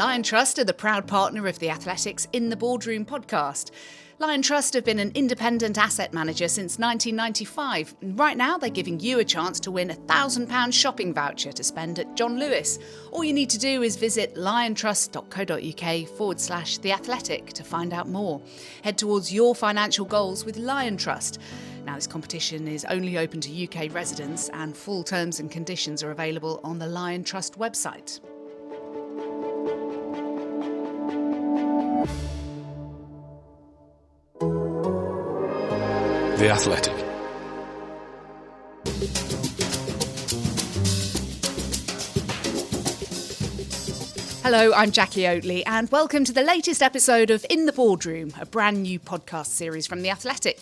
Liontrust are the proud partner of the Athletics In the Boardroom podcast. Lion Trust have been an independent asset manager since 1995. Right now, they're giving you a chance to win a £1,000 shopping voucher to spend at John Lewis. All you need to do is visit liontrust.co.uk forward slash the athletic to find out more. Head towards your financial goals with Lion Trust. Now, this competition is only open to UK residents, and full terms and conditions are available on the Lion Trust website. The Athletic. Hello, I'm Jackie Oatley, and welcome to the latest episode of In the Boardroom, a brand new podcast series from The Athletic.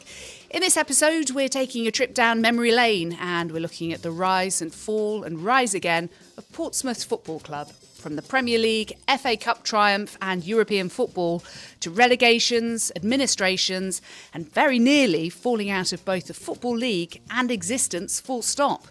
In this episode, we're taking a trip down memory lane and we're looking at the rise and fall and rise again of Portsmouth Football Club from the Premier League, FA Cup triumph, and European football to relegations, administrations, and very nearly falling out of both the Football League and existence full stop.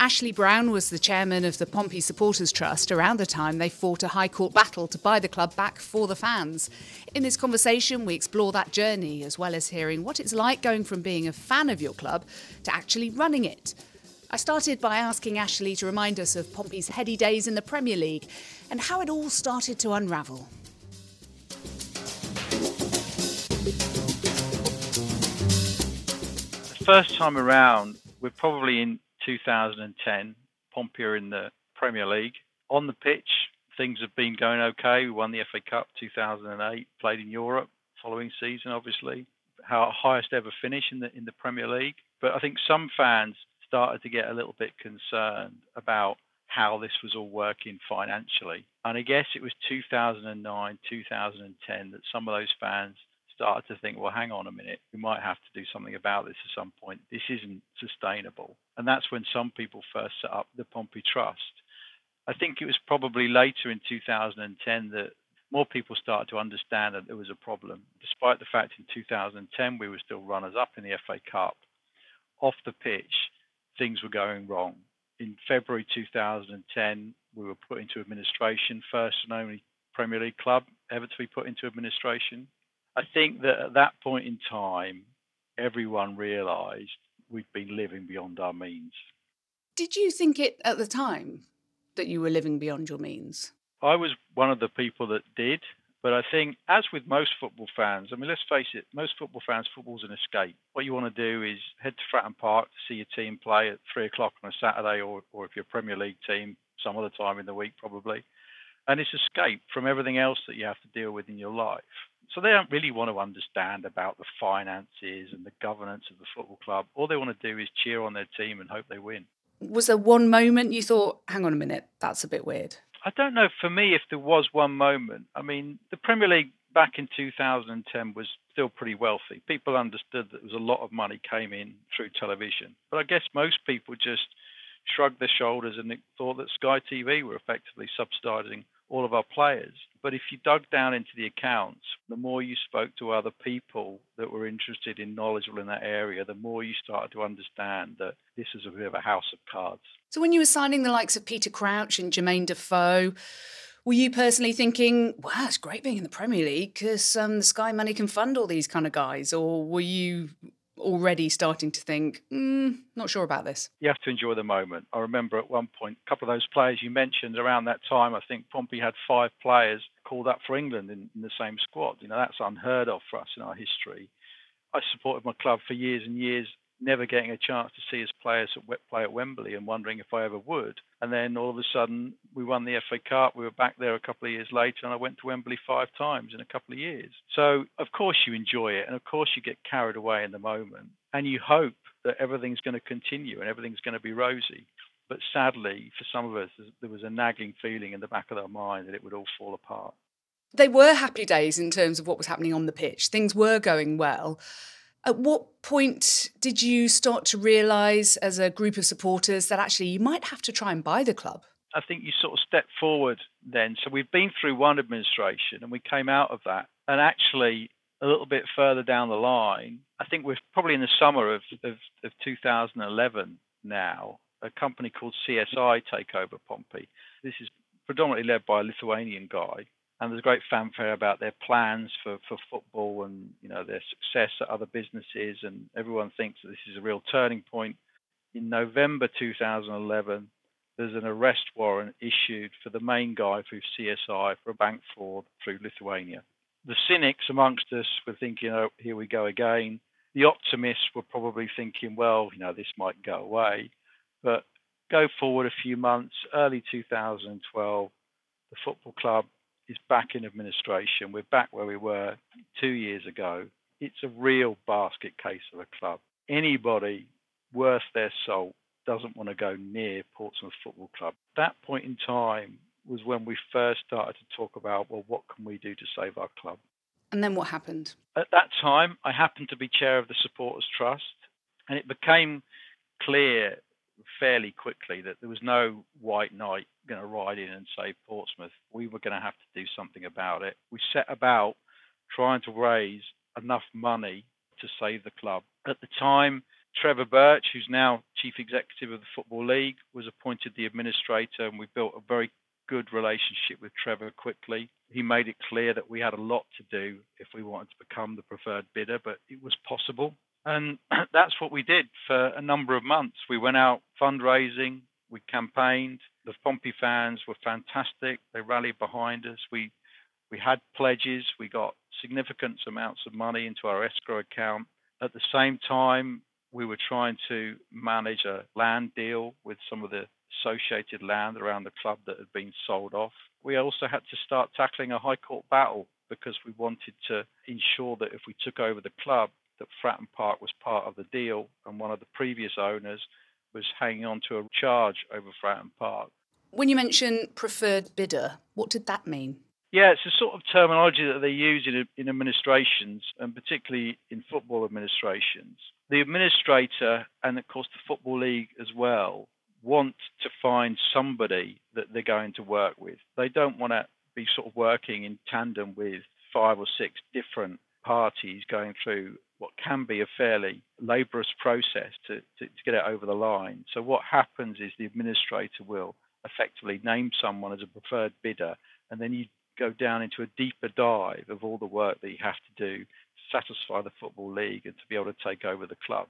Ashley Brown was the chairman of the Pompey Supporters Trust around the time they fought a High Court battle to buy the club back for the fans. In this conversation, we explore that journey as well as hearing what it's like going from being a fan of your club to actually running it. I started by asking Ashley to remind us of Pompey's heady days in the Premier League and how it all started to unravel. The first time around, we're probably in 2010. Pompey are in the Premier League. On the pitch, things have been going okay. We won the FA Cup 2008, played in Europe following season, obviously. Our highest ever finish in the in the Premier League. But I think some fans started to get a little bit concerned about how this was all working financially. And I guess it was 2009, 2010 that some of those fans started to think, well, hang on a minute, we might have to do something about this at some point. This isn't sustainable. And that's when some people first set up the Pompey Trust. I think it was probably later in 2010 that more people started to understand that there was a problem. Despite the fact in 2010 we were still runners up in the FA Cup, off the pitch, things were going wrong. In February 2010, we were put into administration, first and only Premier League club ever to be put into administration. I think that at that point in time, everyone realised we'd been living beyond our means. Did you think it at the time that you were living beyond your means? I was one of the people that did. But I think, as with most football fans, I mean, let's face it, most football fans, football's an escape. What you want to do is head to Fratton Park to see your team play at three o'clock on a Saturday, or, or if you're a Premier League team, some other time in the week probably. And it's escape from everything else that you have to deal with in your life. So they don't really want to understand about the finances and the governance of the football club. All they want to do is cheer on their team and hope they win. Was there one moment you thought, hang on a minute, that's a bit weird? I don't know for me if there was one moment. I mean, the Premier League back in 2010 was still pretty wealthy. People understood that there was a lot of money came in through television. But I guess most people just shrugged their shoulders and thought that Sky TV were effectively subsidizing all of our players. But if you dug down into the accounts, the more you spoke to other people that were interested in knowledgeable in that area, the more you started to understand that this is a bit of a house of cards. So when you were signing the likes of Peter Crouch and Jermaine Defoe, were you personally thinking, wow, it's great being in the Premier League because um, the Sky money can fund all these kind of guys? Or were you already starting to think, mm, not sure about this? You have to enjoy the moment. I remember at one point, a couple of those players you mentioned around that time, I think Pompey had five players called up for England in, in the same squad. You know, that's unheard of for us in our history. I supported my club for years and years never getting a chance to see his players play at Wembley and wondering if I ever would. And then all of a sudden, we won the FA Cup. We were back there a couple of years later, and I went to Wembley five times in a couple of years. So, of course, you enjoy it, and of course, you get carried away in the moment, and you hope that everything's going to continue and everything's going to be rosy. But sadly, for some of us, there was a nagging feeling in the back of our mind that it would all fall apart. They were happy days in terms of what was happening on the pitch. Things were going well. At what point did you start to realise as a group of supporters that actually you might have to try and buy the club? I think you sort of step forward then. So we've been through one administration and we came out of that. And actually, a little bit further down the line, I think we're probably in the summer of, of, of 2011 now, a company called CSI take over Pompey. This is predominantly led by a Lithuanian guy. And there's great fanfare about their plans for, for football and you know their success at other businesses, and everyone thinks that this is a real turning point. In November 2011, there's an arrest warrant issued for the main guy through CSI for a bank fraud through Lithuania. The cynics amongst us were thinking, oh, here we go again. The optimists were probably thinking, well, you know, this might go away. But go forward a few months, early 2012, the football club is back in administration. We're back where we were two years ago. It's a real basket case of a club. Anybody worth their salt doesn't want to go near Portsmouth Football Club. That point in time was when we first started to talk about, well, what can we do to save our club? And then what happened? At that time, I happened to be chair of the Supporters Trust, and it became clear fairly quickly that there was no white knight going to ride in and save Portsmouth. We were going to have to do something about it. We set about trying to raise enough money to save the club. At the time, Trevor Birch, who's now chief executive of the Football League, was appointed the administrator, and we built a very good relationship with Trevor quickly. He made it clear that we had a lot to do if we wanted to become the preferred bidder, but it was possible. And that's what we did for a number of months. We went out fundraising, we campaigned. The Pompey fans were fantastic. They rallied behind us. We we had pledges. We got significant amounts of money into our escrow account. At the same time, we were trying to manage a land deal with some of the associated land around the club that had been sold off. We also had to start tackling a high court battle because we wanted to ensure that if we took over the club, that Fratton Park was part of the deal, and one of the previous owners was hanging on to a charge over Fratton Park. When you mention preferred bidder, what did that mean? Yeah, it's a sort of terminology that they use in, in administrations, and particularly in football administrations. The administrator, and of course the Football League as well, want to find somebody that they're going to work with. They don't want to be sort of working in tandem with five or six different parties going through what can be a fairly laborious process to, to, to, get it over the line. So, what happens is the administrator will effectively name someone as a preferred bidder, and then you go down into a deeper dive of all the work that you have to do to satisfy the Football League and to be able to take over the club.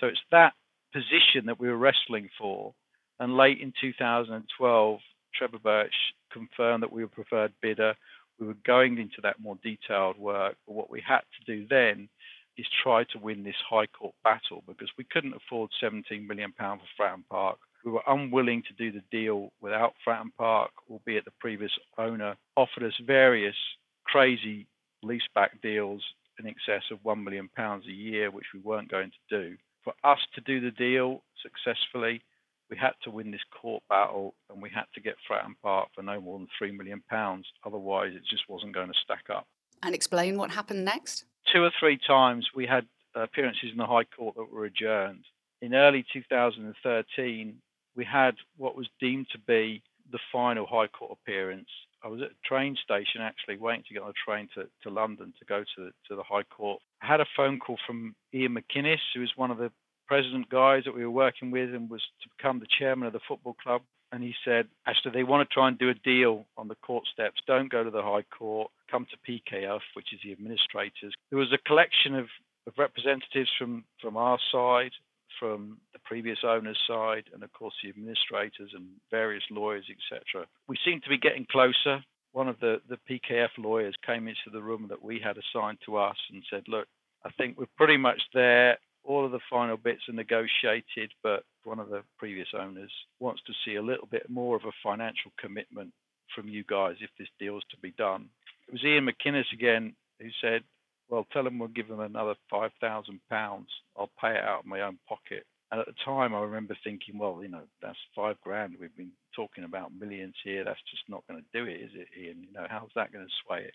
So it's that position that we were wrestling for. And late in 2012, Trevor Birch confirmed that we were preferred bidder. We were going into that more detailed work. But what we had to do then is try to win this High Court battle because we couldn't afford 17 million pounds for Fratton Park. We were unwilling to do the deal without Fratton Park, albeit the previous owner offered us various crazy leaseback deals in excess of one million pounds a year, which we weren't going to do. For us to do the deal successfully, we had to win this court battle and we had to get Fratton Park for no more than three million pounds. Otherwise, it just wasn't going to stack up. And explain what happened next. Two or three times we had appearances in the High Court that were adjourned. In early 2013, we had what was deemed to be the final High Court appearance. I was at a train station actually waiting to get on a train to, to London to go to the, to the High Court. I had a phone call from Ian McInnes, who was one of the president guys that we were working with and was to become the chairman of the football club. And he said, actually, they want to try and do a deal on the court steps. Don't go to the High Court. Come to PKF, which is the administrators. There was a collection of, of representatives from, from our side, from the previous owner's side, and of course the administrators and various lawyers, etc. We seem to be getting closer. One of the, the PKF lawyers came into the room that we had assigned to us and said, Look, I think we're pretty much there. All of the final bits are negotiated, but one of the previous owners wants to see a little bit more of a financial commitment from you guys if this deal's to be done. It was Ian McInnes again who said, well, tell them we'll give them another five thousand pounds. I'll pay it out of my own pocket. And at the time, I remember thinking, well, you know, that's five grand. We've been talking about millions here. That's just not going to do it, is it, Ian? You know, how's that going to sway it?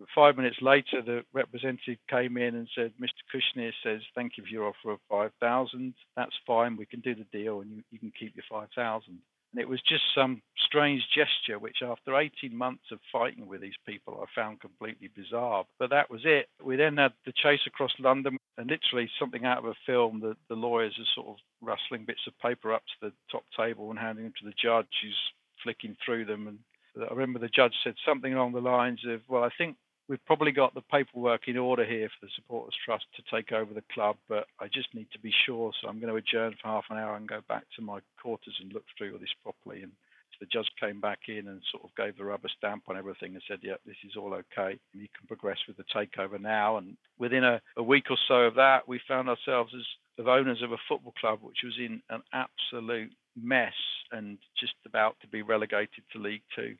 But five minutes later, the representative came in and said, Mr. Kushnir says, thank you for your offer of 5,000. That's fine. We can do the deal and you, you can keep your 5,000. And it was just some strange gesture, which after 18 months of fighting with these people, I found completely bizarre. But that was it. We then had the chase across London, and literally something out of a film. The, the lawyers are sort of rustling bits of paper up to the top table and handing them to the judge, who's flicking through them. And I remember the judge said something along the lines of, "Well, I think we've probably got the paperwork in order here for the Supporters Trust to take over the club, but I just need to be sure. So I'm going to adjourn for half an hour and go back to my quarters and look through all this properly. And the judge came back in and sort of gave the rubber stamp on everything and said, "Yeah, this is all okay. You can progress with the takeover now." And within a, a week or so of that, we found ourselves as of owners of a football club which was in an absolute mess and just about to be relegated to League Two.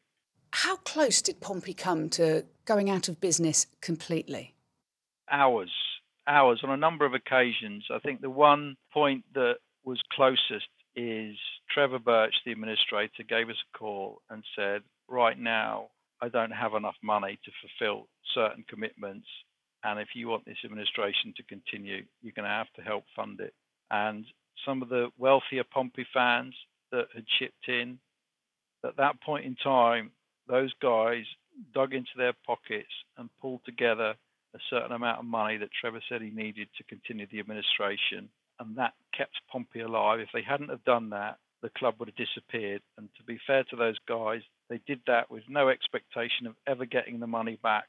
How close did Pompey come to going out of business completely? Hours, hours on a number of occasions. I think the one point that was closest is Trevor Birch, the administrator, gave us a call and said, Right now, I don't have enough money to fulfill certain commitments. And if you want this administration to continue, you're going to have to help fund it. And some of the wealthier Pompey fans that had chipped in, at that point in time, those guys dug into their pockets and pulled together a certain amount of money that Trevor said he needed to continue the administration, and that kept Pompey alive. If they hadn't have done that, the club would have disappeared. And to be fair to those guys, they did that with no expectation of ever getting the money back.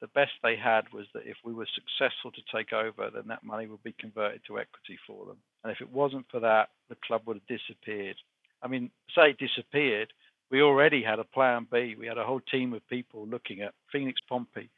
The best they had was that if we were successful to take over, then that money would be converted to equity for them. And if it wasn't for that, the club would have disappeared. I mean, say it disappeared, we already had a plan B. We had a whole team of people looking at Phoenix Pompey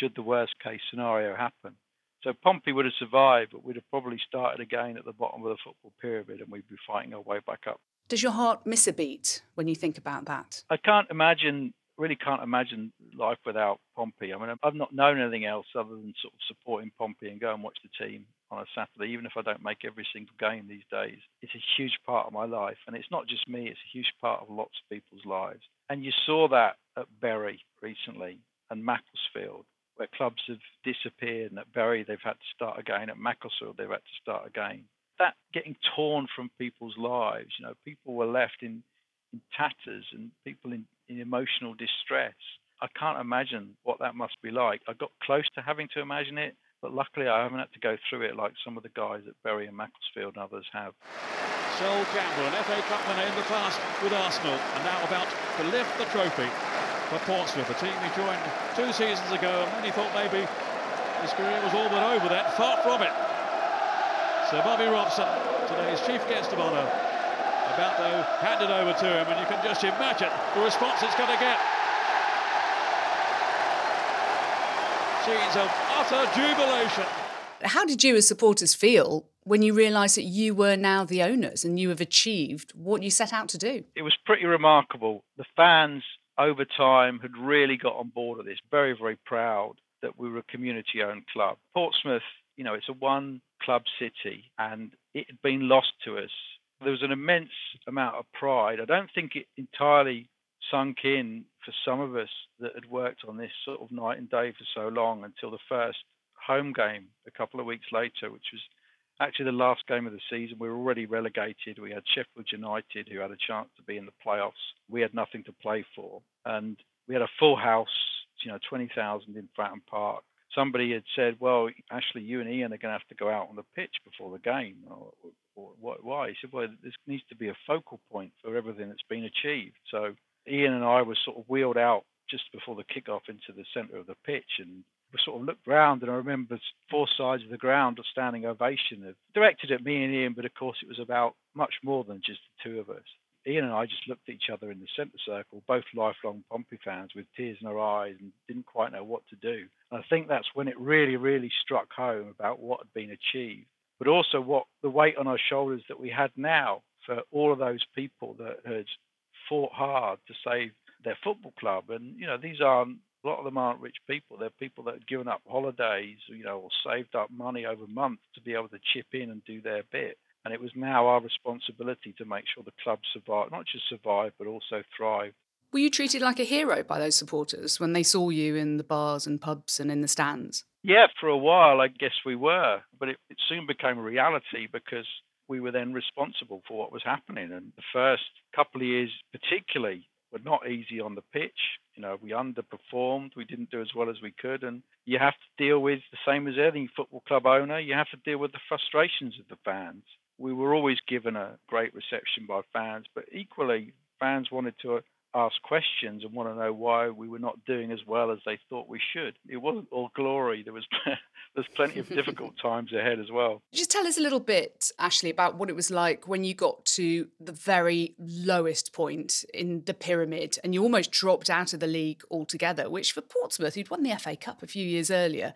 should the worst case scenario happen. So Pompey would have survived, but we'd have probably started again at the bottom of the football pyramid and we'd be fighting our way back up. Does your heart miss a beat when you think about that? I can't imagine, really can't imagine life without Pompey. I mean, I've not known anything else other than sort of supporting Pompey and go and watch the team on a Saturday, even if I don't make every single game these days. It's a huge part of my life. And it's not just me, it's a huge part of lots of people's lives. And you saw that at Bury recently and Macclesfield, where clubs have disappeared. And at Bury, they've had to start again. At Macclesfield, they've had to start again. That getting torn from people's lives, you know, people were left in, in tatters and people in, in emotional distress. I can't imagine what that must be like. I got close to having to imagine it, but luckily, I haven't had to go through it like some of the guys at Bury and Macclesfield and others have. Sol Campbell, an FA Cup winner in the past with Arsenal, and now about to lift the trophy for Portsmouth, a team he joined two seasons ago, and many thought maybe his career was all but over then. Far from it. So Bobby Robson, today's chief guest of honour, about to hand it over to him, and you can just imagine the response it's going to get. Scenes of utter jubilation. How did you, as supporters, feel when you realised that you were now the owners and you have achieved what you set out to do? It was pretty remarkable. The fans over time had really got on board with this, very, very proud that we were a community owned club. Portsmouth, you know, it's a one club city and it had been lost to us. There was an immense amount of pride. I don't think it entirely sunk in for some of us that had worked on this sort of night and day for so long until the first home game a couple of weeks later, which was actually the last game of the season. We were already relegated. We had Sheffield United, who had a chance to be in the playoffs. We had nothing to play for. And we had a full house, you know, 20,000 in Fratton Park. Somebody had said, well, Ashley, you and Ian are going to have to go out on the pitch before the game. Or, or, or why? He said, well, this needs to be a focal point for everything that's been achieved. So Ian and I were sort of wheeled out just before the kickoff into the centre of the pitch, and we sort of looked round, and I remember four sides of the ground a standing ovation, directed at me and Ian, but of course it was about much more than just the two of us. Ian and I just looked at each other in the centre circle, both lifelong Pompey fans with tears in our eyes and didn't quite know what to do. And I think that's when it really, really struck home about what had been achieved, but also what the weight on our shoulders that we had now for all of those people that had fought hard to save their football club. And, you know, these aren't, a lot of them aren't rich people. They're people that have given up holidays, you know, or saved up money over months to be able to chip in and do their bit. And it was now our responsibility to make sure the club survived, not just survive, but also thrive. Were you treated like a hero by those supporters when they saw you in the bars and pubs and in the stands? Yeah, for a while, I guess we were. But it, it soon became a reality because we were then responsible for what was happening. And the first couple of years, particularly, were not easy on the pitch. You know, we underperformed, we didn't do as well as we could, and you have to deal with the same as any football club owner. You have to deal with the frustrations of the fans. We were always given a great reception by fans, but equally, fans wanted to ask questions and want to know why we were not doing as well as they thought we should. It wasn't all glory. There was there's plenty of difficult times ahead as well. Just tell us a little bit, Ashley, about what it was like when you got to the very lowest point in the pyramid and you almost dropped out of the league altogether, which for Portsmouth, who'd won the FA Cup a few years earlier,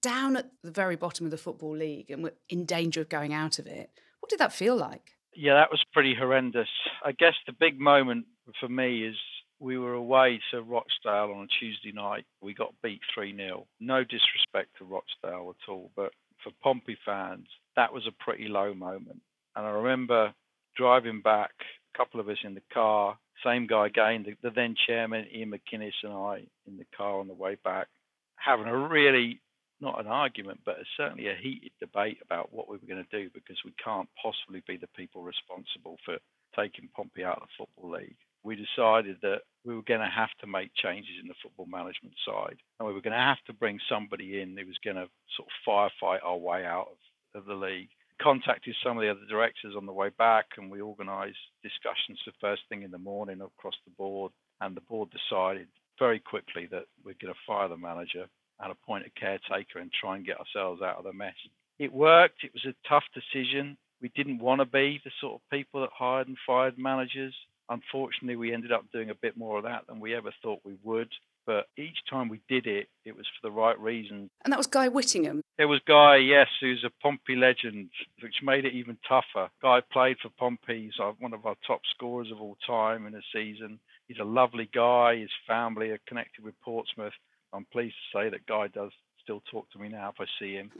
down at the very bottom of the Football League and were in danger of going out of it. What did that feel like? Yeah, that was pretty horrendous. I guess the big moment for me is we were away to Rochdale on a Tuesday night. We got beat 3 0. No disrespect to Rochdale at all, but for Pompey fans, that was a pretty low moment. And I remember driving back, a couple of us in the car, same guy again, the, the then chairman, Ian McInnes, and I in the car on the way back, having a really not an argument, but certainly a heated debate about what we were going to do because we can't possibly be the people responsible for taking Pompey out of the Football League. We decided that we were going to have to make changes in the football management side, and we were going to have to bring somebody in who was going to sort of firefight our way out of, of the league. Contacted some of the other directors on the way back, and we organised discussions the first thing in the morning across the board. And the board decided very quickly that we're going to fire the manager and appoint a caretaker and try and get ourselves out of the mess. It worked. It was a tough decision. We didn't want to be the sort of people that hired and fired managers. Unfortunately, we ended up doing a bit more of that than we ever thought we would. But each time we did it, it was for the right reason. And that was Guy Whittingham. It was Guy, yes, who's a Pompey legend, which made it even tougher. Guy played for Pompey. He's uh, one of our top scorers of all time in a season. He's a lovely guy. His family are connected with Portsmouth. I'm pleased to say that Guy does still talk to me now if I see him.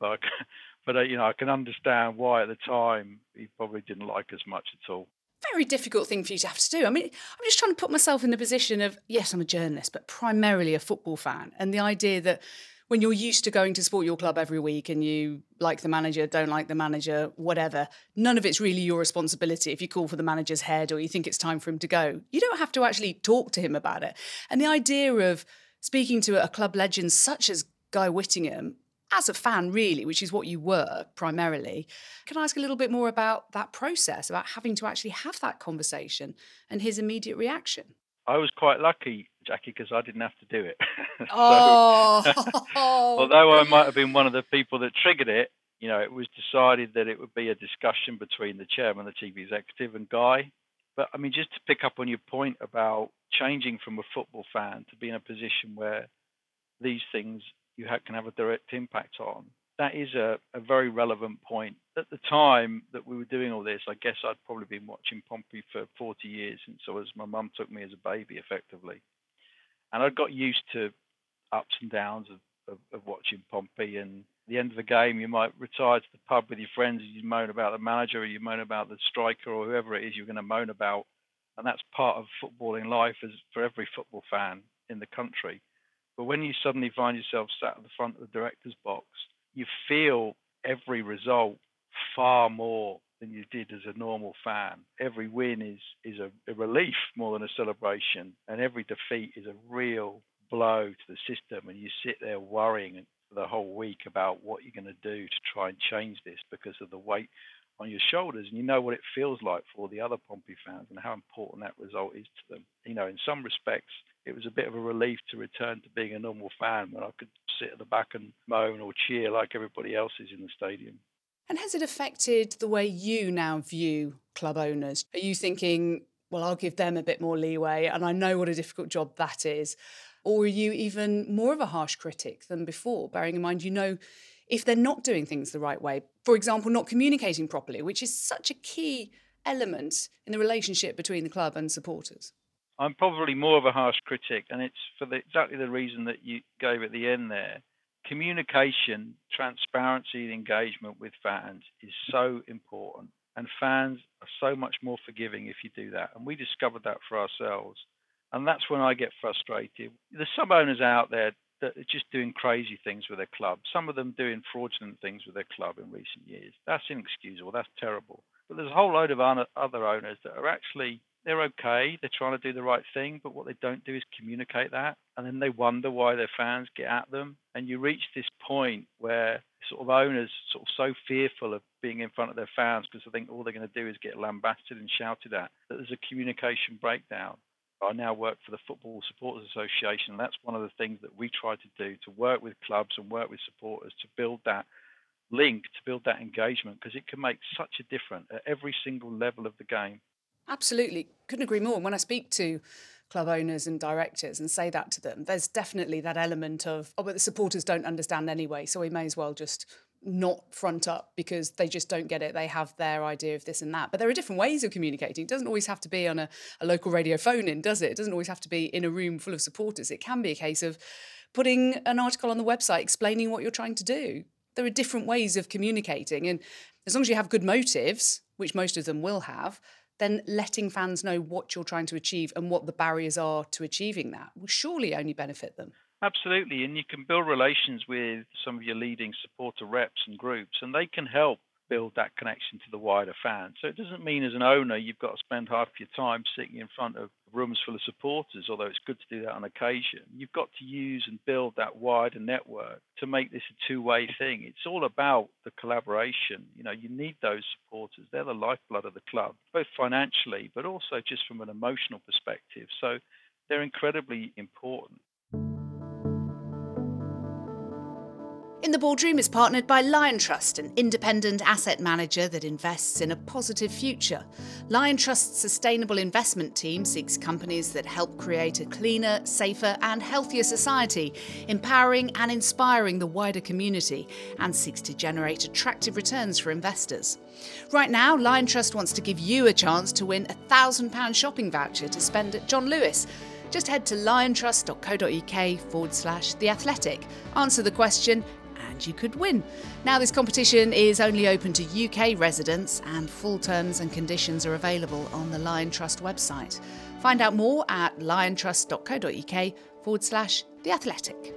But but uh, you know I can understand why at the time he probably didn't like us much at all. Very difficult thing for you to have to do. I mean, I'm just trying to put myself in the position of yes, I'm a journalist, but primarily a football fan, and the idea that when you're used to going to support your club every week and you like the manager, don't like the manager, whatever, none of it's really your responsibility if you call for the manager's head or you think it's time for him to go. You don't have to actually talk to him about it. And the idea of speaking to a club legend such as Guy Whittingham, as a fan, really, which is what you were primarily, can I ask a little bit more about that process, about having to actually have that conversation and his immediate reaction? I was quite lucky, Jackie, because I didn't have to do it. Oh. so, oh. although I might have been one of the people that triggered it, you know, it was decided that it would be a discussion between the chairman, the chief executive, and Guy. But I mean, just to pick up on your point about changing from a football fan to be in a position where these things you can have a direct impact on, that is a, a, very relevant point. At the time that we were doing all this, I guess I'd probably been watching Pompey for 40 years since I was my mum took me as a baby, effectively, and I got used to ups and downs of, of, of watching Pompey and the end of the game, you might retire to the pub with your friends and you moan about the manager or you moan about the striker or whoever it is you're going to moan about. And that's part of footballing life as for every football fan in the country. But when you suddenly find yourself sat at the front of the director's box, you feel every result far more than you did as a normal fan. Every win is is a, a relief more than a celebration, and every defeat is a real blow to the system. And you sit there worrying the whole week about what you're going to do to try and change this because of the weight on your shoulders. And you know what it feels like for the other Pompey fans and how important that result is to them. You know, in some respects, it was a bit of a relief to return to being a normal fan when I could sit at the back and moan or cheer like everybody else is in the stadium. And has it affected the way you now view club owners? Are you thinking, well, I'll give them a bit more leeway and I know what a difficult job that is? Or are you even more of a harsh critic than before, bearing in mind you know if they're not doing things the right way? For example, not communicating properly, which is such a key element in the relationship between the club and supporters. I'm probably more of a harsh critic, and it's for the, exactly the reason that you gave at the end there. Communication, transparency, and engagement with fans is so important, and fans are so much more forgiving if you do that. And we discovered that for ourselves. And that's when I get frustrated. There's some owners out there that are just doing crazy things with their club. Some of them doing fraudulent things with their club in recent years. That's inexcusable. That's terrible. But there's a whole load of other owners that are actually they're okay. They're trying to do the right thing, but what they don't do is communicate that. And then they wonder why their fans get at them. And you reach this point where sort of owners sort of so fearful of being in front of their fans because they think all they're going to do is get lambasted and shouted at that there's a communication breakdown. I now work for the Football Supporters Association. And that's one of the things that we try to do to work with clubs and work with supporters to build that link, to build that engagement, because it can make such a difference at every single level of the game. Absolutely. Couldn't agree more. When I speak to club owners and directors and say that to them, there's definitely that element of, oh, but the supporters don't understand anyway, so we may as well just not front up because they just don't get it. They have their idea of this and that. But there are different ways of communicating. It doesn't always have to be on a, a local radio phone in, does it? It doesn't always have to be in a room full of supporters. It can be a case of putting an article on the website explaining what you're trying to do. There are different ways of communicating. And as long as you have good motives, which most of them will have, then letting fans know what you're trying to achieve and what the barriers are to achieving that will surely only benefit them. Absolutely, and you can build relations with some of your leading supporter reps and groups, and they can help build that connection to the wider fan. So it doesn't mean as an owner you've got to spend half your time sitting in front of rooms full of supporters, although it's good to do that on occasion. You've got to use and build that wider network to make this a two-way thing. It's all about the collaboration. You know, you need those supporters. They're the lifeblood of the club, both financially but also just from an emotional perspective. So they're incredibly important. In the Boardroom is partnered by Liontrust, an independent asset manager that invests in a positive future. Liontrust's sustainable investment team seeks companies that help create a cleaner, safer, and healthier society, empowering and inspiring the wider community, and seeks to generate attractive returns for investors. Right now, Liontrust wants to give you a chance to win a £1,000 shopping voucher to spend at John Lewis just head to liontrust.co.uk forward slash the athletic. Answer the question you could win. Now, this competition is only open to UK residents, and full terms and conditions are available on the Lion Trust website. Find out more at liontrust.co.uk forward slash the athletic.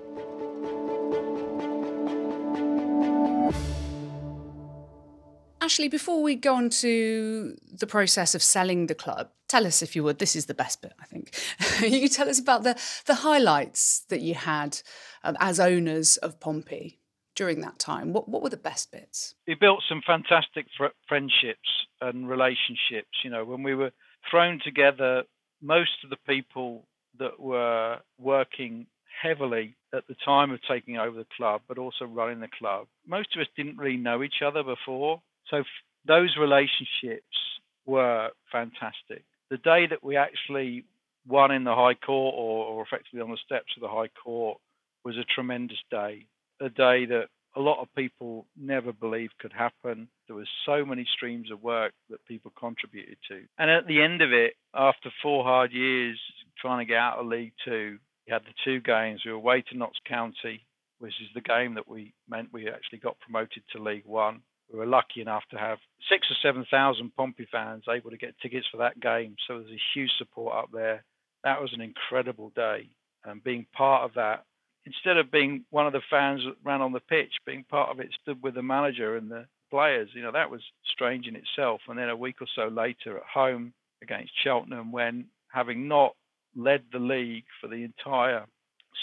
Ashley, before we go on to the process of selling the club, tell us if you would. This is the best bit, I think. you tell us about the the highlights that you had um, as owners of Pompey during that time? What what were the best bits? We built some fantastic fr- friendships and relationships. You know, when we were thrown together, most of the people that were working heavily at the time of taking over the club, but also running the club, most of us didn't really know each other before. So f- those relationships were fantastic. The day that we actually won in the High Court or, or effectively on the steps of the High Court was a tremendous day a day that a lot of people never believed could happen. There was so many streams of work that people contributed to. And at the end of it, after four hard years trying to get out of League Two, we had the two games. We were away to Notts County, which is the game that we meant we actually got promoted to League One. We were lucky enough to have six or seven thousand Pompey fans able to get tickets for that game. So there's a huge support up there. That was an incredible day. And being part of that instead of being one of the fans that ran on the pitch, being part of it, stood with the manager and the players. You know, that was strange in itself. And then a week or so later at home against Cheltenham, when having not led the league for the entire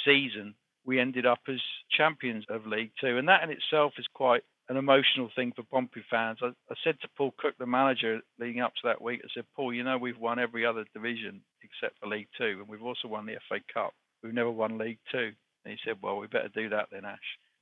season, we ended up as champions of League Two. And that in itself is quite an emotional thing for Pompey fans. I, I said to Paul Cook, the manager, leading up to that week, I said, Paul, you know, we've won every other division except for League Two, and we've also won the FA Cup. We've never won League Two. And he said, well, we better do that then, Ash.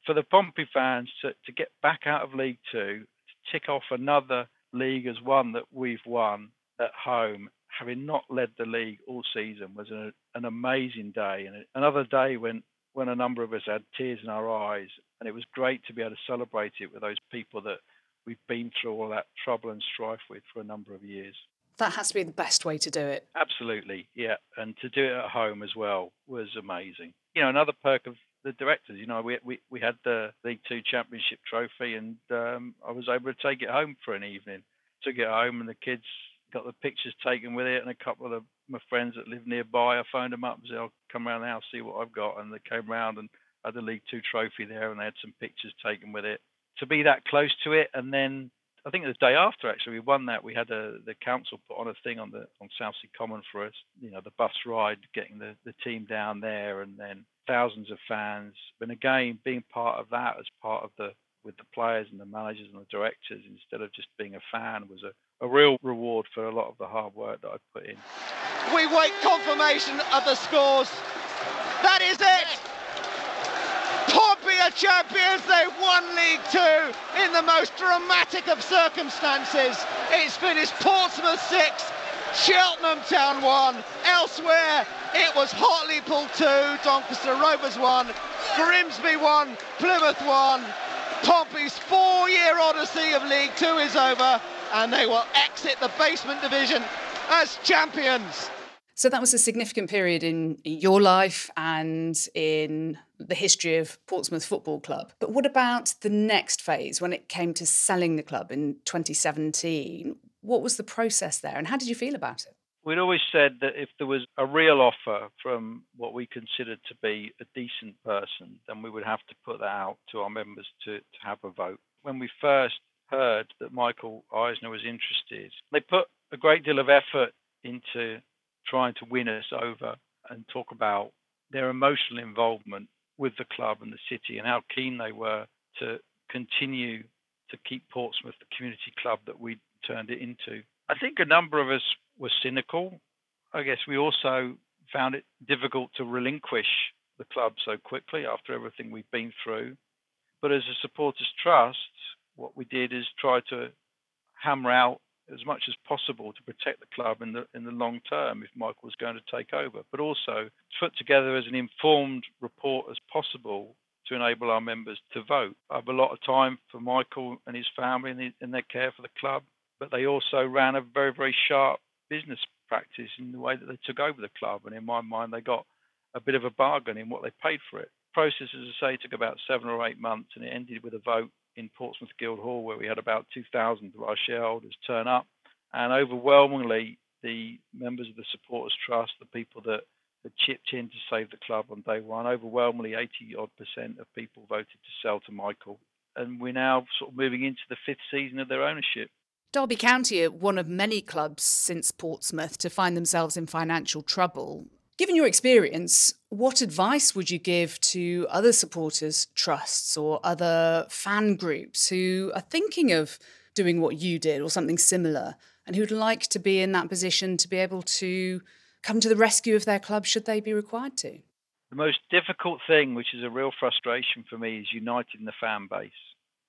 For the Pompey fans to, to get back out of League Two, to tick off another league as one that we've won at home, having not led the league all season, was an, an amazing day. And another day when, when a number of us had tears in our eyes. And it was great to be able to celebrate it with those people that we've been through all that trouble and strife with for a number of years. That has to be the best way to do it. Absolutely, yeah. And to do it at home as well was amazing you know, another perk of the directors. You know, we we, we had the League Two Championship trophy, and um, I was able to take it home for an evening. Took it home, and the kids got the pictures taken with it, and a couple of my friends that live nearby, I phoned them up and said, "I'll come around the house, see what I've got," and they came round and had the League Two trophy there, and they had some pictures taken with it. To be that close to it, and then I think the day after actually we won that we had a, the council put on a thing on the on Southsea Common for us. You know the bus ride, getting the, the team down there, and then thousands of fans. And again, being part of that as part of the with the players and the managers and the directors instead of just being a fan was a, a real reward for a lot of the hard work that I put in. We wait confirmation of the scores. That is it. Champions. They've won League Two in the most dramatic of circumstances. It's finished Portsmouth 6, Cheltenham Town 1. Elsewhere, it was Hartlepool 2, Doncaster Rovers 1, Grimsby 1, Plymouth 1. Pompey's four-year odyssey of League Two is over and they will exit the basement division as champions. So that was a significant period in your life and in the history of Portsmouth Football Club. But what about the next phase when it came to selling the club in 2017? What was the process there and how did you feel about it? We'd always said that if there was a real offer from what we considered to be a decent person, then we would have to put that out to our members to, to have a vote. When we first heard that Michael Eisner was interested, they put a great deal of effort into trying to win us over and talk about their emotional involvement with the club and the city and how keen they were to continue to keep Portsmouth the community club that we turned it into. I think a number of us were cynical. I guess we also found it difficult to relinquish the club so quickly after everything we've been through. But as a supporters trust, what we did is try to hammer out as much as possible to protect the club in the in the long term if Michael was going to take over, but also to put together as an informed report as possible to enable our members to vote. I have a lot of time for Michael and his family and, and their care for the club, but they also ran a very very sharp business practice in the way that they took over the club, and in my mind they got a bit of a bargain in what they paid for it. The process, as I say, took about seven or eight months, and it ended with a vote in Portsmouth Guildhall, where we had about 2,000 of our shareholders turn up. And overwhelmingly, the members of the Supporters Trust, the people that had chipped in to save the club on day one, overwhelmingly 80 odd percent of people voted to sell to Michael. And we're now sort of moving into the fifth season of their ownership. Derby County are one of many clubs since Portsmouth to find themselves in financial trouble. Given your experience, what advice would you give to other supporters' trusts or other fan groups who are thinking of doing what you did or something similar and who'd like to be in that position to be able to come to the rescue of their club should they be required to? The most difficult thing, which is a real frustration for me, is uniting the fan base.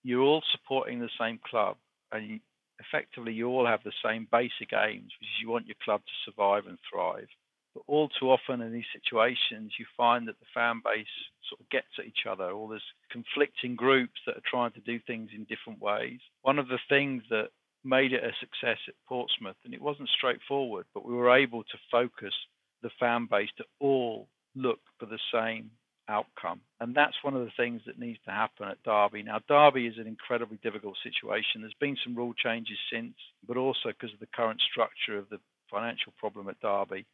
You're all supporting the same club, and effectively, you all have the same basic aims, which is you want your club to survive and thrive. But all too often in these situations, you find that the fan base sort of gets at each other, or there's conflicting groups that are trying to do things in different ways. One of the things that made it a success at Portsmouth, and it wasn't straightforward, but we were able to focus the fan base to all look for the same outcome. And that's one of the things that needs to happen at Derby. Now, Derby is an incredibly difficult situation. There's been some rule changes since, but also because of the current structure of the financial problem at Derby,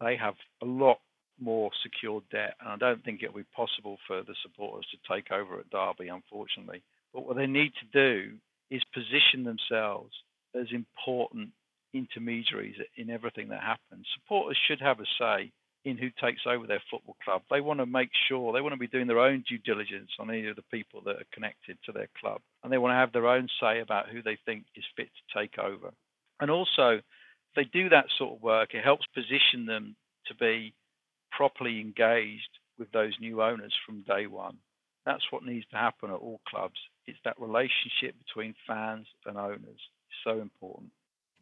they have a lot more secured debt, and I don't think it'll be possible for the supporters to take over at Derby, unfortunately. But what they need to do is position themselves as important intermediaries in everything that happens. Supporters should have a say in who takes over their football club. They want to make sure they want to be doing their own due diligence on any of the people that are connected to their club, and they want to have their own say about who they think is fit to take over. And also, they do that sort of work, it helps position them to be properly engaged with those new owners from day one. That's what needs to happen at all clubs. It's that relationship between fans and owners. It's so important.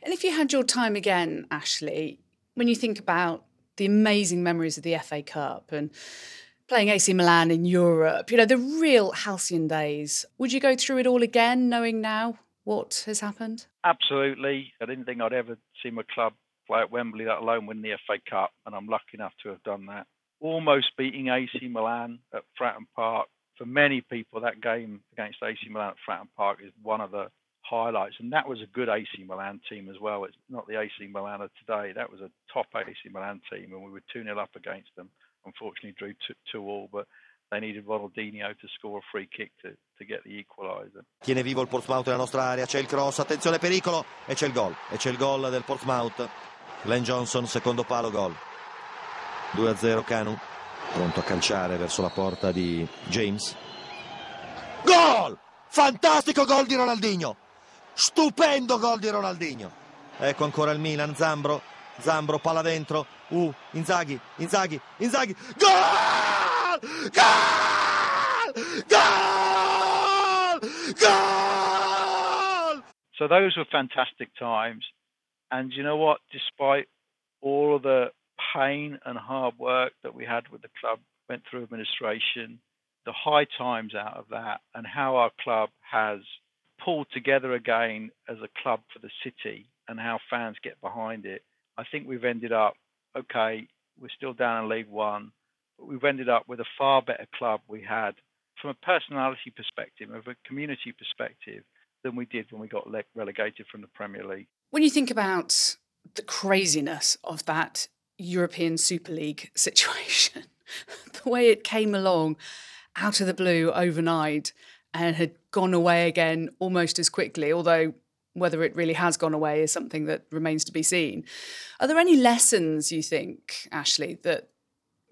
And if you had your time again, Ashley, when you think about the amazing memories of the FA Cup and playing AC Milan in Europe, you know, the real halcyon days, would you go through it all again, knowing now what has happened? Absolutely. I didn't think I'd ever see my club play at Wembley, let alone win the FA Cup, and I'm lucky enough to have done that. Almost beating AC Milan at Fratton Park. For many people, that game against AC Milan at Fratton Park is one of the highlights, and that was a good AC Milan team as well. It's not the AC Milan of today. That was a top AC Milan team, and we were 2 0 up against them. Unfortunately, drew 2 all, but Tiene vivo il Portsmouth nella nostra area, c'è il cross, attenzione pericolo e c'è il gol. E c'è il gol del Portsmouth. Len Johnson, secondo palo, gol. 2-0 Canu, pronto a calciare verso la porta di James. Gol! Fantastico gol di Ronaldinho! Stupendo gol di Ronaldinho! Ecco ancora il Milan, Zambro, Zambro, palla dentro, uh, Inzaghi, Inzaghi, Inzaghi, gol! Gol! Gol! Gol! So those were fantastic times. And you know what? Despite all of the pain and hard work that we had with the club, went through administration, the high times out of that, and how our club has pulled together again as a club for the city and how fans get behind it, I think we've ended up okay. We're still down in League One, we've ended up with a far better club we had from a personality perspective, of a community perspective, than we did when we got relegated from the Premier League. When you think about the craziness of that European Super League situation, the way it came along out of the blue overnight and had gone away again almost as quickly, although whether it really has gone away is something that remains to be seen. Are there any lessons you think, Ashley, that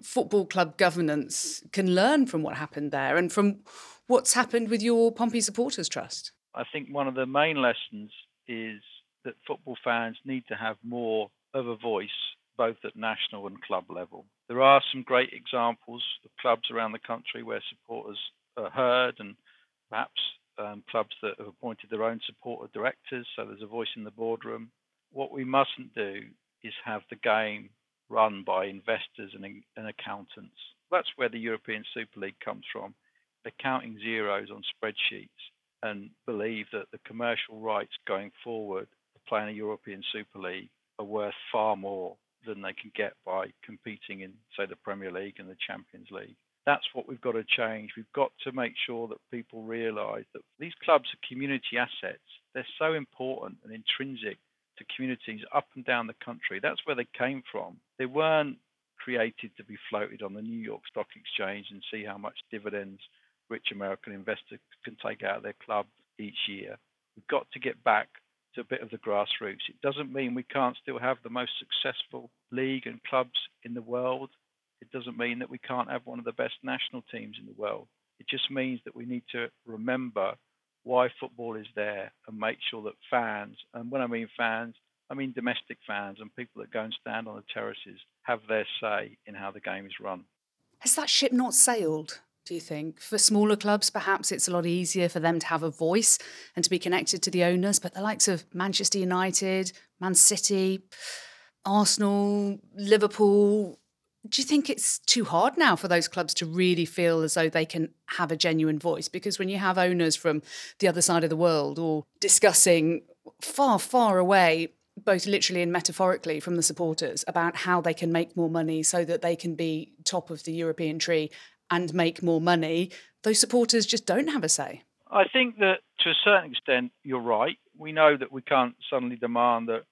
football club governance can learn from what happened there and from what's happened with your Pompey Supporters Trust? I think one of the main lessons is that football fans need to have more of a voice, both at national and club level. There are some great examples of clubs around the country where supporters are heard and perhaps um, clubs that have appointed their own supporter directors, so there's a voice in the boardroom. What we mustn't do is have the game run by investors and, and accountants. That's where the European Super League comes from. Accounting zeros on spreadsheets and believe that the commercial rights going forward of playing a European Super League are worth far more than they can get by competing in, say, the Premier League and the Champions League. That's what we've got to change. We've got to make sure that people realise that these clubs are community assets. They're so important and intrinsic to communities up and down the country. That's where they came from. They weren't created to be floated on the New York Stock Exchange and see how much dividends rich American investors can take out of their club each year. We've got to get back to a bit of the grassroots. It doesn't mean we can't still have the most successful league and clubs in the world. It doesn't mean that we can't have one of the best national teams in the world. It just means that we need to remember why football is there and make sure that fans, and when I mean fans, I mean domestic fans and people that go and stand on the terraces, have their say in how the game is run. Has that ship not sailed? do you think? For smaller clubs, perhaps it's a lot easier for them to have a voice and to be connected to the owners, but the likes of Manchester United, Man City, Arsenal, Liverpool, do you think it's too hard now for those clubs to really feel as though they can have a genuine voice? Because when you have owners from the other side of the world or discussing far, far away, both literally and metaphorically, from the supporters about how they can make more money so that they can be top of the European tree and make more money, those supporters just don't have a say. I think that to a certain extent, you're right. We know that we can't suddenly demand that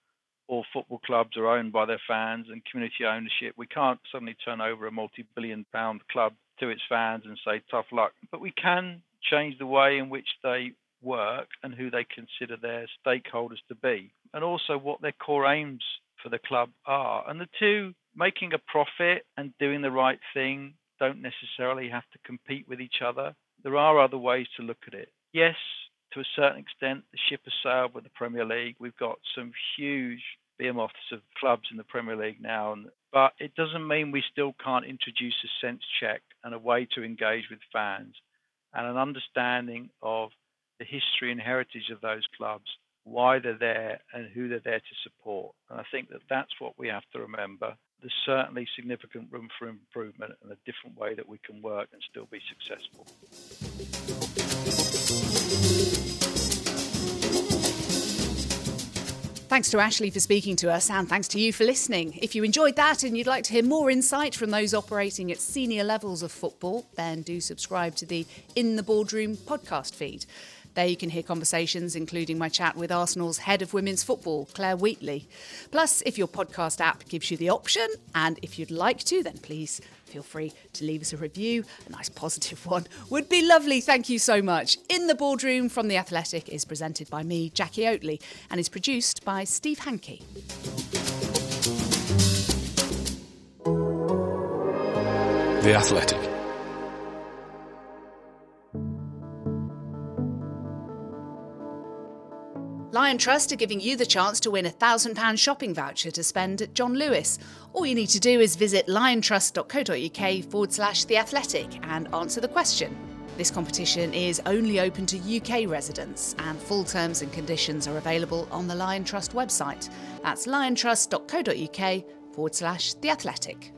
all football clubs are owned by their fans and community ownership. We can't suddenly turn over a multi billion pound club to its fans and say tough luck. But we can change the way in which they work and who they consider their stakeholders to be, and also what their core aims for the club are. And the two, making a profit and doing the right thing, don't necessarily have to compete with each other. There are other ways to look at it. Yes, to a certain extent, the ship has sailed with the Premier League. We've got some huge behemoths of clubs in the Premier League now. And, but it doesn't mean we still can't introduce a sense check and a way to engage with fans and an understanding of the history and heritage of those clubs, why they're there, and who they're there to support. And I think that that's what we have to remember. There's certainly significant room for improvement and a different way that we can work and still be successful. Thanks to Ashley for speaking to us, and thanks to you for listening. If you enjoyed that and you'd like to hear more insight from those operating at senior levels of football, then do subscribe to the In the Boardroom podcast feed. There you can hear conversations, including my chat with Arsenal's head of women's football, Clare Wheatley. Plus, if your podcast app gives you the option, and if you'd like to, then please feel free to leave us a review, a nice positive one. Would be lovely. Thank you so much. In the Boardroom from The Athletic is presented by me, Jackie Oatley, and is produced by Steve Hankey. The Athletic. Liontrust are giving you the chance to win a £1,000 shopping voucher to spend at John Lewis. All you need to do is visit liontrust.co.uk forward slash the athletic and answer the question. This competition is only open to UK residents, and full terms and conditions are available on the Liontrust website. That's liontrust.co.uk forward slash the athletic.